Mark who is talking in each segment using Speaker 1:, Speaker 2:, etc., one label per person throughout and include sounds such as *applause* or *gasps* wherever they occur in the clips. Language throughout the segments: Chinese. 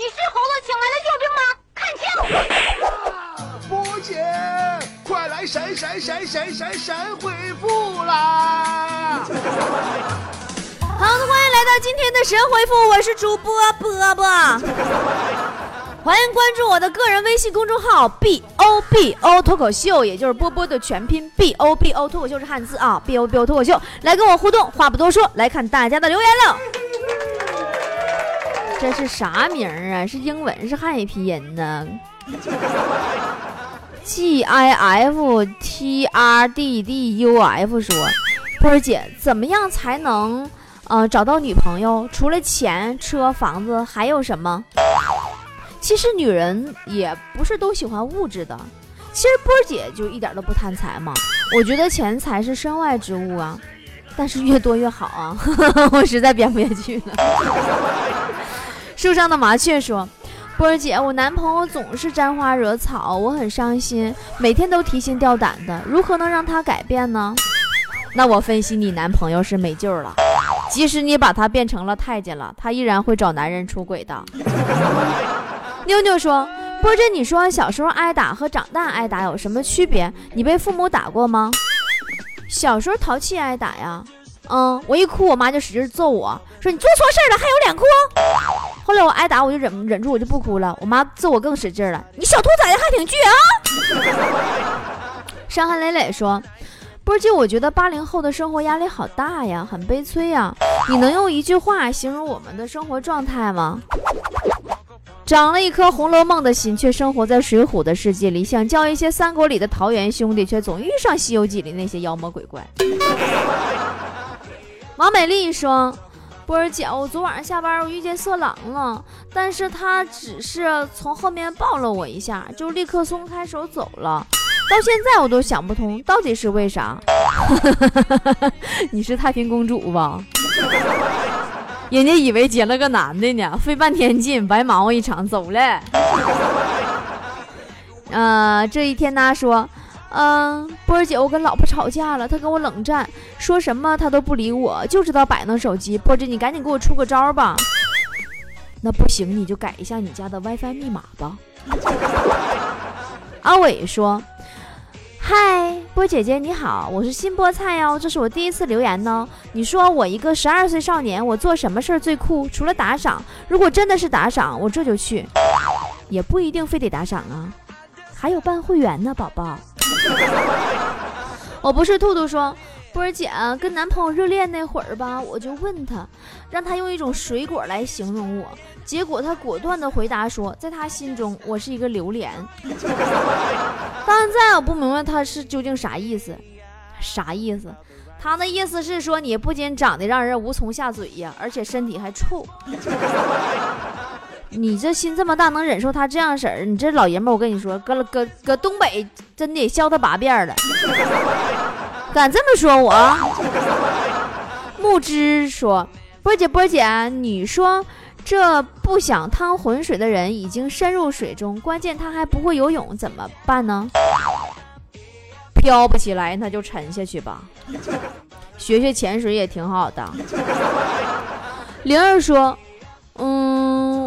Speaker 1: 你是猴子请来的救兵吗？看
Speaker 2: 清！波姐，快来闪闪闪闪闪闪回复啦！
Speaker 3: 好的，欢迎来到今天的神回复，我是主播波波。欢迎关注我的个人微信公众号 b o b o 脱口秀，也就是波波的全拼 b o b o 脱口秀是汉字啊，b o b o 脱口秀，来跟我互动。话不多说，来看大家的留言了。这是啥名啊？是英文是汉语拼音呢？*laughs* G I F T R D D U F 说，波儿姐，怎么样才能呃找到女朋友？除了钱、车、房子，还有什么？其实女人也不是都喜欢物质的，其实波儿姐就一点都不贪财嘛。我觉得钱财是身外之物啊，但是越多越好啊。*laughs* 我实在编不下去了。树上的麻雀说：“波儿姐，我男朋友总是沾花惹草，我很伤心，每天都提心吊胆的，如何能让他改变呢？”那我分析你男朋友是没救了，即使你把他变成了太监了，他依然会找男人出轨的。妞妞说：“波姐，你说小时候挨打和长大挨打有什么区别？你被父母打过吗？小时候淘气挨打呀，嗯，我一哭，我妈就使劲揍我，说你做错事了还有脸哭。后来我挨打，我就忍忍住，我就不哭了。我妈揍我更使劲了，你小兔崽子还挺倔啊！伤痕累累说：波姐，我觉得八零后的生活压力好大呀，很悲催呀。你能用一句话形容我们的生活状态吗？”长了一颗《红楼梦》的心，却生活在《水浒》的世界里；想叫一些《三国》里的桃园兄弟，却总遇上《西游记》里那些妖魔鬼怪。王美丽说：“波儿姐，我昨晚上下班，我遇见色狼了，但是他只是从后面抱了我一下，就立刻松开手走了。到现在我都想不通，到底是为啥？*laughs* 你是太平公主吧？”人家以为结了个男的呢，费半天劲，白忙活一场，走了。*laughs* 呃，这一天呢，说，嗯，波儿姐，我跟老婆吵架了，她跟我冷战，说什么她都不理我，就知道摆弄手机。波儿姐，你赶紧给我出个招吧。那不行，你就改一下你家的 WiFi 密码吧。*laughs* 阿伟说。嗨，波姐姐你好，我是新菠菜哟，这是我第一次留言呢。你说我一个十二岁少年，我做什么事儿最酷？除了打赏，如果真的是打赏，我这就去，也不一定非得打赏啊，还有办会员呢，宝宝。*laughs* 我不是兔兔说。波儿姐跟男朋友热恋那会儿吧，我就问他，让他用一种水果来形容我，结果他果断的回答说，在他心中我是一个榴莲。*laughs* 到现在我不明白他是究竟啥意思，啥意思？他那意思是说你不仅长得让人无从下嘴呀，而且身体还臭。你这心这么大，能忍受他这样式儿？你这老爷们儿，我跟你说，搁搁搁东北真得削他八遍了。*laughs* 敢这么说我？*laughs* 木之说：“波姐，波姐，你说这不想趟浑水的人已经深入水中，关键他还不会游泳，怎么办呢？漂不起来，那就沉下去吧。学学潜水也挺好的。”灵儿说：“嗯，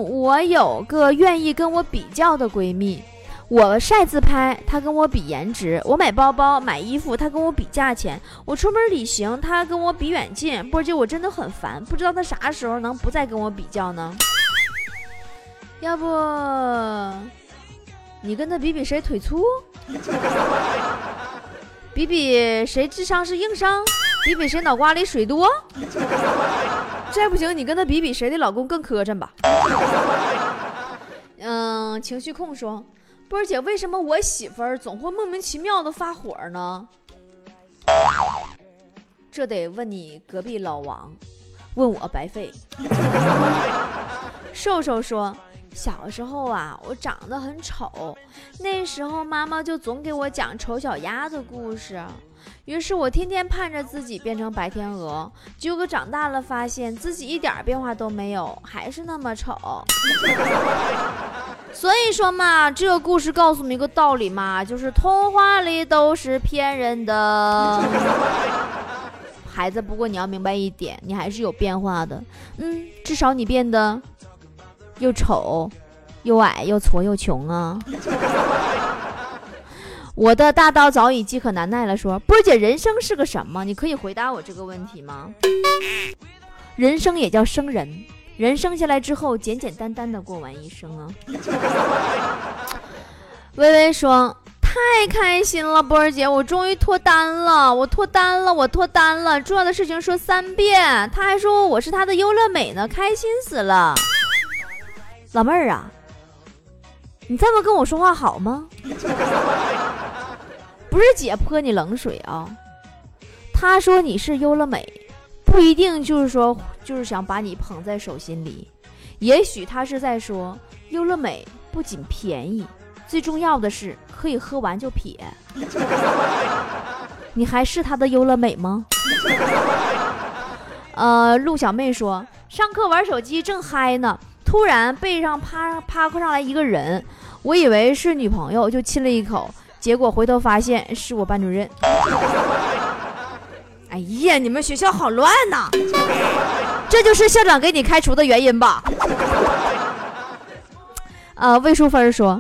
Speaker 3: 我有个愿意跟我比较的闺蜜。”我晒自拍，她跟我比颜值；我买包包、买衣服，她跟我比价钱；我出门旅行，她跟我比远近。波姐，我真的很烦，不知道她啥时候能不再跟我比较呢？要不你跟他比比谁腿粗，*laughs* 比比谁智商是硬伤，比比谁脑瓜里水多。*laughs* 再不行，你跟他比比谁的老公更磕碜吧。嗯，情绪控说。波儿姐，为什么我媳妇儿总会莫名其妙的发火呢？这得问你隔壁老王，问我白费。*laughs* 瘦瘦说，小时候啊，我长得很丑，那时候妈妈就总给我讲丑小鸭的故事。于是我天天盼着自己变成白天鹅，结果长大了发现自己一点变化都没有，还是那么丑。*laughs* 所以说嘛，这个故事告诉我们一个道理嘛，就是童话里都是骗人的。*laughs* 孩子，不过你要明白一点，你还是有变化的。嗯，至少你变得又丑又矮又矬又穷啊？我的大刀早已饥渴难耐了，说波姐，人生是个什么？你可以回答我这个问题吗？人生也叫生人，人生下来之后，简简单单的过完一生啊。微微说。太开心了，波儿姐，我终于脱单了！我脱单了，我脱单了！重要的事情说三遍，他还说我是他的优乐美呢，开心死了！老妹儿啊，你这么跟我说话好吗？不是姐泼你冷水啊！他说你是优乐美，不一定就是说就是想把你捧在手心里，也许他是在说优乐美不仅便宜。最重要的是可以喝完就撇，你还是他的优乐美吗？*laughs* 呃，陆小妹说上课玩手机正嗨呢，突然背上趴趴上来一个人，我以为是女朋友就亲了一口，结果回头发现是我班主任。*laughs* 哎呀，你们学校好乱呐！这就是校长给你开除的原因吧？呃，魏淑芬说。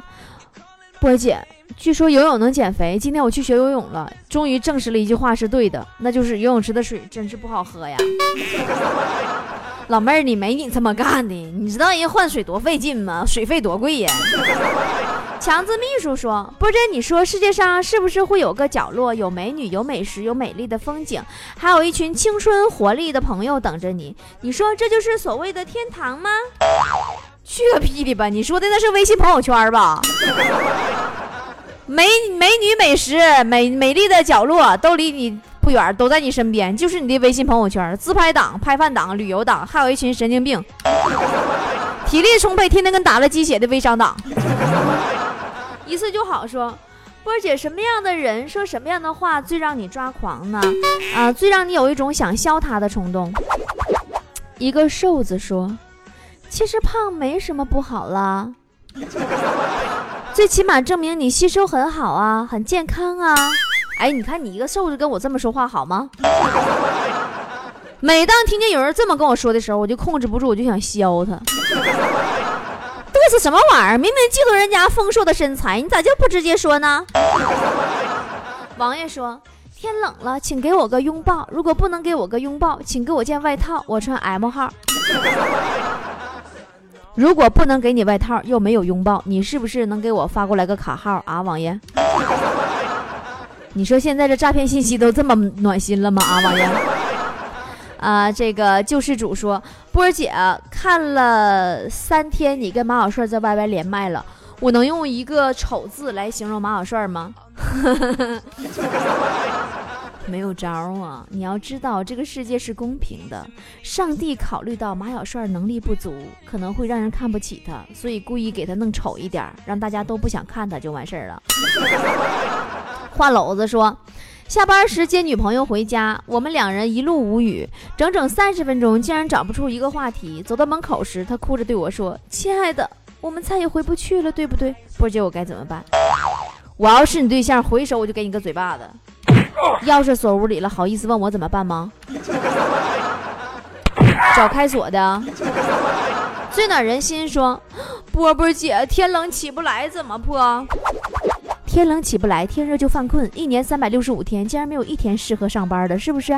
Speaker 3: 波姐，据说游泳能减肥。今天我去学游泳了，终于证实了一句话是对的，那就是游泳池的水真是不好喝呀。老妹儿，你没你这么干的，你知道人换水多费劲吗？水费多贵呀。*laughs* 强子秘书说：“波姐，你说世界上是不是会有个角落，有美女，有美食，有美丽的风景，还有一群青春活力的朋友等着你？你说这就是所谓的天堂吗？”去个屁的吧！你说的那是微信朋友圈吧？*laughs* 美美女、美食、美美丽的角落都离你不远，都在你身边，就是你的微信朋友圈。自拍党、拍饭党、旅游党，还有一群神经病，体力充沛，天天跟打了鸡血的微商党。*laughs* 一次就好说，波儿姐，什么样的人说什么样的话最让你抓狂呢？啊，最让你有一种想削他的冲动。一个瘦子说。其实胖没什么不好啦，最起码证明你吸收很好啊，很健康啊。哎，你看你一个瘦子跟我这么说话好吗？*laughs* 每当听见有人这么跟我说的时候，我就控制不住，我就想削他。嘚瑟什么玩意儿？明明嫉妒人家丰硕的身材，你咋就不直接说呢？王爷说：“天冷了，请给我个拥抱。如果不能给我个拥抱，请给我件外套，我穿 M 号。”如果不能给你外套，又没有拥抱，你是不是能给我发过来个卡号啊，王爷？你说现在这诈骗信息都这么暖心了吗？啊，王爷？啊，这个救世主说，波儿姐看了三天，你跟马小帅在 YY 连麦了，我能用一个丑字来形容马小帅吗？*laughs* 没有招啊！你要知道，这个世界是公平的。上帝考虑到马小帅能力不足，可能会让人看不起他，所以故意给他弄丑一点，让大家都不想看他就完事儿了。话篓子说，下班时接女朋友回家，我们两人一路无语，整整三十分钟，竟然找不出一个话题。走到门口时，他哭着对我说：“亲爱的，我们再也回不去了，对不对？”波姐，我该怎么办？我要是你对象，回手我就给你个嘴巴子。钥匙锁屋里了，好意思问我怎么办吗？找开锁的。最暖人心说：“ *gasps* 波波姐，天冷起不来怎么破？天冷起不来，天热就犯困。一年三百六十五天，竟然没有一天适合上班的，是不是？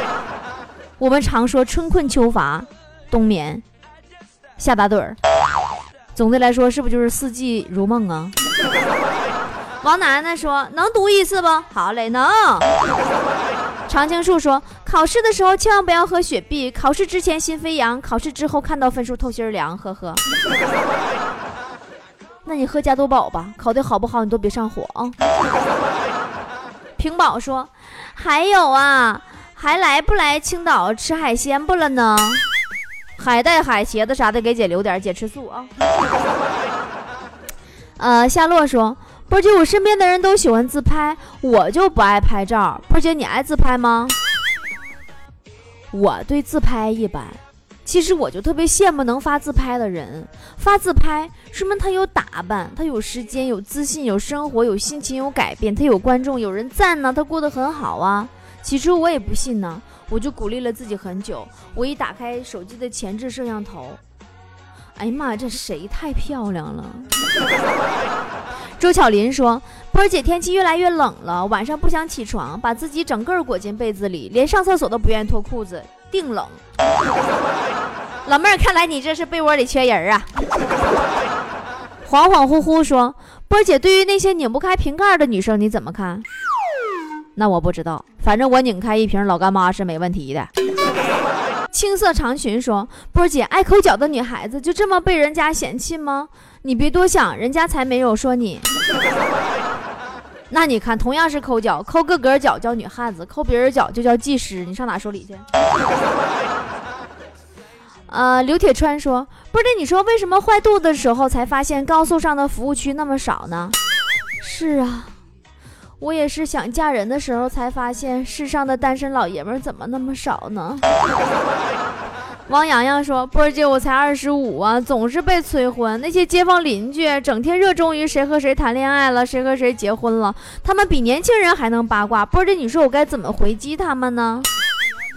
Speaker 3: *laughs* 我们常说春困秋乏，冬眠，夏打盹儿。总的来说，是不是就是四季如梦啊？”王楠楠说：“能读一次不？好嘞，能。”常青树说：“考试的时候千万不要喝雪碧，考试之前心飞扬，考试之后看到分数透心凉。”呵呵。那你喝加多宝吧，考的好不好你都别上火啊。平宝说：“还有啊，还来不来青岛吃海鲜不了呢？海带、海茄子啥的，给姐留点，姐吃素啊。”呃，夏洛说。波姐，我身边的人都喜欢自拍，我就不爱拍照。波姐，你爱自拍吗？我对自拍一般。其实我就特别羡慕能发自拍的人，发自拍说明他有打扮，他有时间，有自信，有生活，有心情，有改变，他有观众，有人赞呢，他过得很好啊。起初我也不信呢，我就鼓励了自己很久。我一打开手机的前置摄像头。哎呀妈，这谁太漂亮了？*laughs* 周巧林说：“波姐，天气越来越冷了，晚上不想起床，把自己整个裹进被子里，连上厕所都不愿意脱裤子，定冷。”老妹儿，看来你这是被窝里缺人啊！恍恍惚惚说：“波姐，对于那些拧不开瓶盖的女生，你怎么看？”那我不知道，反正我拧开一瓶老干妈是没问题的。青色长裙说：“波姐，爱抠脚的女孩子就这么被人家嫌弃吗？你别多想，人家才没有说你。那你看，同样是抠脚，抠个个脚叫女汉子，抠别人脚就叫技师，你上哪说理去？” *laughs* 呃，刘铁川说：“不是，你说为什么坏肚子的时候才发现高速上的服务区那么少呢？”是啊。我也是想嫁人的时候才发现，世上的单身老爷们怎么那么少呢？王洋洋说：“波儿姐，我才二十五啊，总是被催婚。那些街坊邻居整天热衷于谁和谁谈恋爱了，谁和谁结婚了，他们比年轻人还能八卦。波儿姐，你说我该怎么回击他们呢？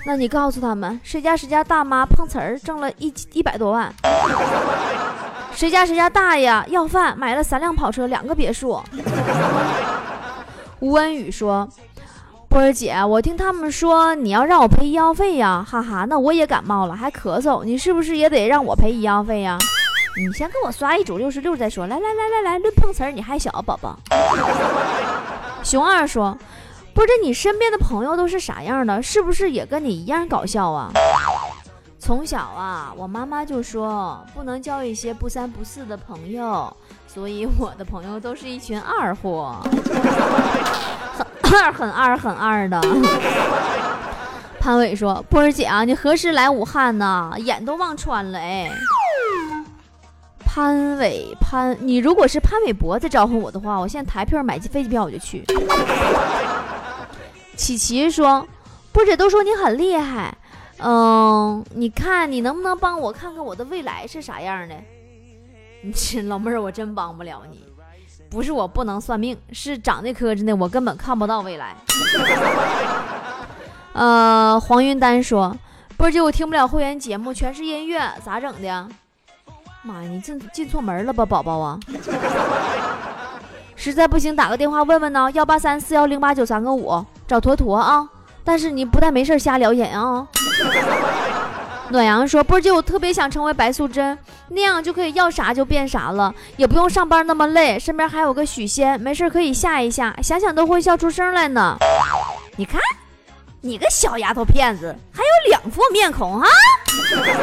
Speaker 3: 那你告诉他们，谁家谁家大妈碰瓷儿挣了一一百多万，谁家谁家大爷要饭买了三辆跑车，两个别墅。”吴文宇说：“波儿姐，我听他们说你要让我赔医药费呀，哈哈，那我也感冒了，还咳嗽，你是不是也得让我赔医药费呀？你先给我刷一组六十六再说。来来来来来，论碰瓷儿你还小，宝宝。”熊二说：“不是你身边的朋友都是啥样的？是不是也跟你一样搞笑啊？”从小啊，我妈妈就说不能交一些不三不四的朋友。所以我的朋友都是一群二货，二很二很二的。潘伟说：“波儿姐啊，你何时来武汉呢？眼都忘穿了哎。”潘伟潘，你如果是潘伟博在招呼我的话，我现在抬票买机飞机票我就去。琪琪说：“波姐都说你很厉害，嗯，你看你能不能帮我看看我的未来是啥样的？”你 *laughs* 这老妹儿，我真帮不了你。不是我不能算命，是长得磕碜的，我根本看不到未来。*laughs* 呃，黄云丹说：“波姐，我听不了会员节目，全是音乐，咋整的？”妈呀，你进进错门了吧，宝宝啊！*laughs* 实在不行，打个电话问问呢，幺八三四幺零八九三个五，找坨坨啊。但是你不带没事瞎聊眼啊。暖阳说：“波姐，我特别想成为白素贞，那样就可以要啥就变啥了，也不用上班那么累。身边还有个许仙，没事可以吓一吓，想想都会笑出声来呢。你看，你个小丫头片子，还有两副面孔啊！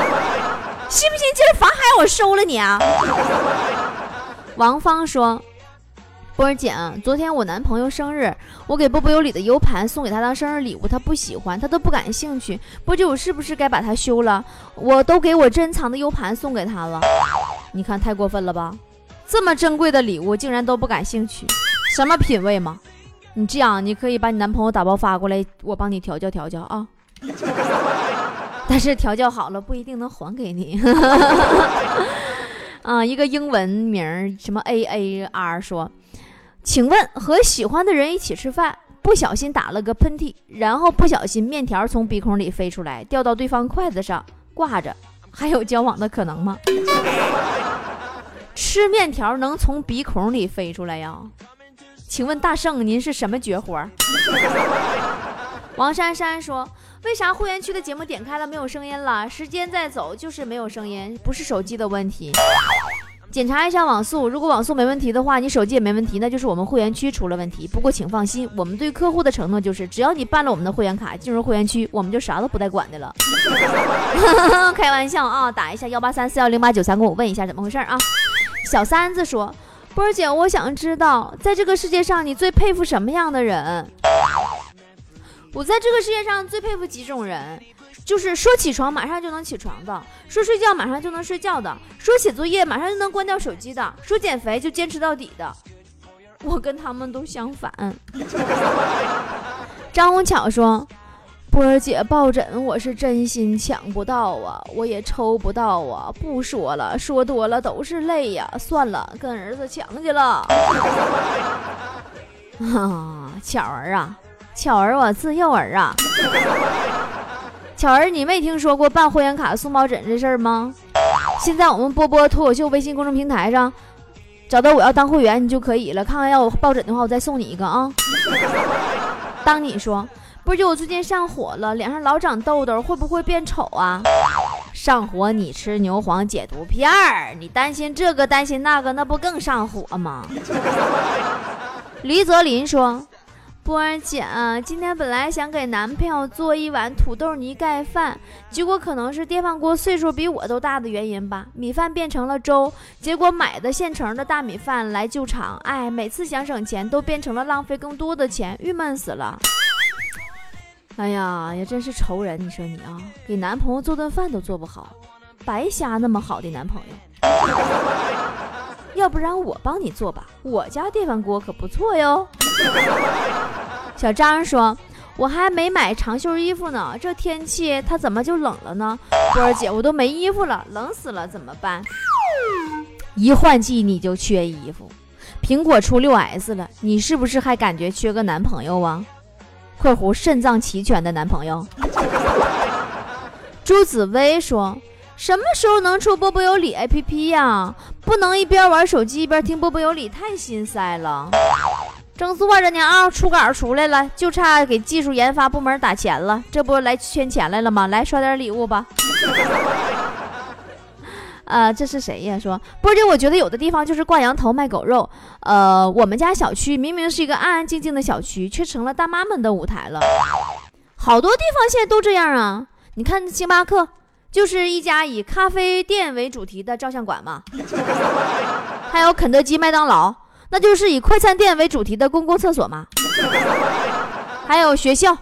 Speaker 3: *laughs* 信不信今儿法海我收了你啊？” *laughs* 王芳说。波儿姐，昨天我男朋友生日，我给波波有理的 U 盘送给他当生日礼物，他不喜欢，他都不感兴趣。波姐，我是不是该把它修了？我都给我珍藏的 U 盘送给他了，你看太过分了吧？这么珍贵的礼物竟然都不感兴趣，什么品味吗？你这样，你可以把你男朋友打包发过来，我帮你调教调教啊。*laughs* 但是调教好了不一定能还给你。*laughs* 啊，一个英文名什么 A A R 说。请问和喜欢的人一起吃饭，不小心打了个喷嚏，然后不小心面条从鼻孔里飞出来，掉到对方筷子上挂着，还有交往的可能吗？*laughs* 吃面条能从鼻孔里飞出来呀？请问大圣您是什么绝活？王珊珊说：“为啥会员区的节目点开了没有声音了？时间在走，就是没有声音，不是手机的问题。”检查一下网速，如果网速没问题的话，你手机也没问题，那就是我们会员区出了问题。不过请放心，我们对客户的承诺就是，只要你办了我们的会员卡，进入会员区，我们就啥都不带管的了。*laughs* 开玩笑啊，打一下幺八三四幺零八九三五，问一下怎么回事啊？小三子说：“波儿姐，我想知道，在这个世界上你最佩服什么样的人？我在这个世界上最佩服几种人。”就是说起床马上就能起床的，说睡觉马上就能睡觉的，说写作业马上就能关掉手机的，说减肥就坚持到底的。我跟他们都相反。*laughs* 张红巧说：“波儿姐抱枕我是真心抢不到啊，我也抽不到啊。不说了，说多了都是泪呀。算了，跟儿子抢去了。*laughs* 啊，巧儿啊，巧儿我自幼儿啊。”巧儿，你没听说过办会员卡送抱枕这事儿吗？现在我们波波脱口秀微信公众平台上找到我要当会员，你就可以了。看看要我抱枕的话，我再送你一个啊。当你说波姐，我最近上火了，脸上老长痘痘，会不会变丑啊？上火你吃牛黄解毒片儿，你担心这个担心那个，那不更上火吗？*laughs* 黎泽林说。波儿姐，今天本来想给男朋友做一碗土豆泥盖饭，结果可能是电饭锅岁数比我都大的原因吧，米饭变成了粥。结果买的现成的大米饭来救场，哎，每次想省钱都变成了浪费更多的钱，郁闷死了。哎呀，也真是愁人，你说你啊，给男朋友做顿饭都做不好，白瞎那么好的男朋友。*laughs* 要不然我帮你做吧，我家电饭锅可不错哟。*laughs* 小张说：“我还没买长袖衣服呢，这天气它怎么就冷了呢？波儿姐，我都没衣服了，冷死了，怎么办？一换季你就缺衣服。苹果出六 S 了，你是不是还感觉缺个男朋友啊？（括弧肾脏齐全的男朋友。*laughs* ）朱紫薇说：“什么时候能出波波有理 APP 呀？不能一边玩手机一边听波波有理，太心塞了。”正做着呢啊，初稿出来了，就差给技术研发部门打钱了。这不来圈钱来了吗？来刷点礼物吧。啊，*laughs* 这是谁呀？说波姐，我觉得有的地方就是挂羊头卖狗肉。呃，我们家小区明明是一个安安静静的小区，却成了大妈们的舞台了。好多地方现在都这样啊。你看星巴克，就是一家以咖啡店为主题的照相馆嘛。还有肯德基、麦当劳。那就是以快餐店为主题的公共厕所吗？还有学校，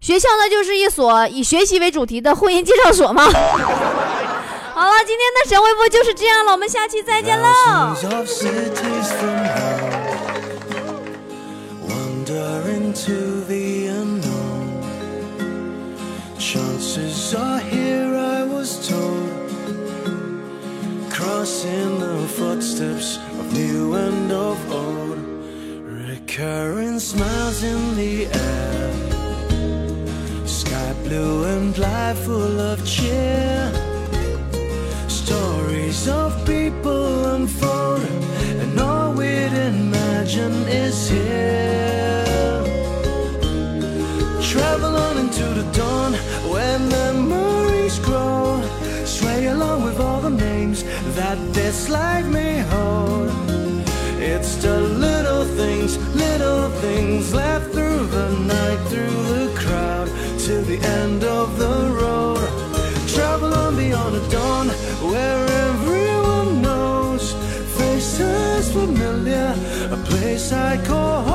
Speaker 3: 学校那就是一所以学习为主题的婚姻介绍所吗？*laughs* 好了，今天的神回复就是这样了，我们下期再见喽。New and of old. Recurring smiles in the air. Sky blue and light full of cheer. Stories of people unfold, and all we'd imagine is here. Travel on into the dawn where memories grow. Sway along with all the names that this life may hold. Things left through the night, through the crowd, till the end of the road. Travel on beyond the dawn, where everyone knows faces familiar, a place I call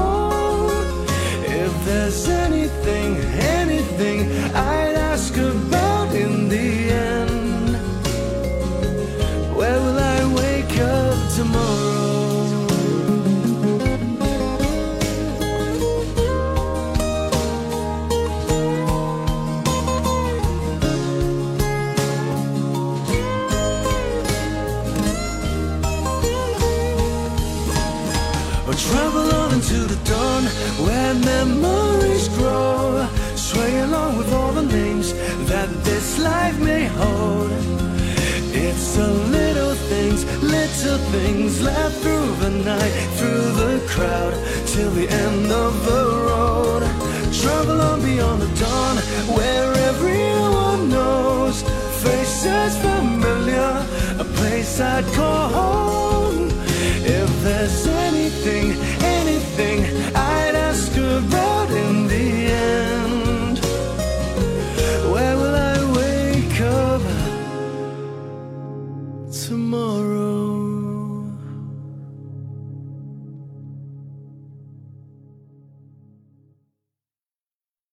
Speaker 3: through the night, through the crowd, till the end of the road. Travel on beyond the dawn where everyone knows. Faces familiar, a place I'd call home. If there's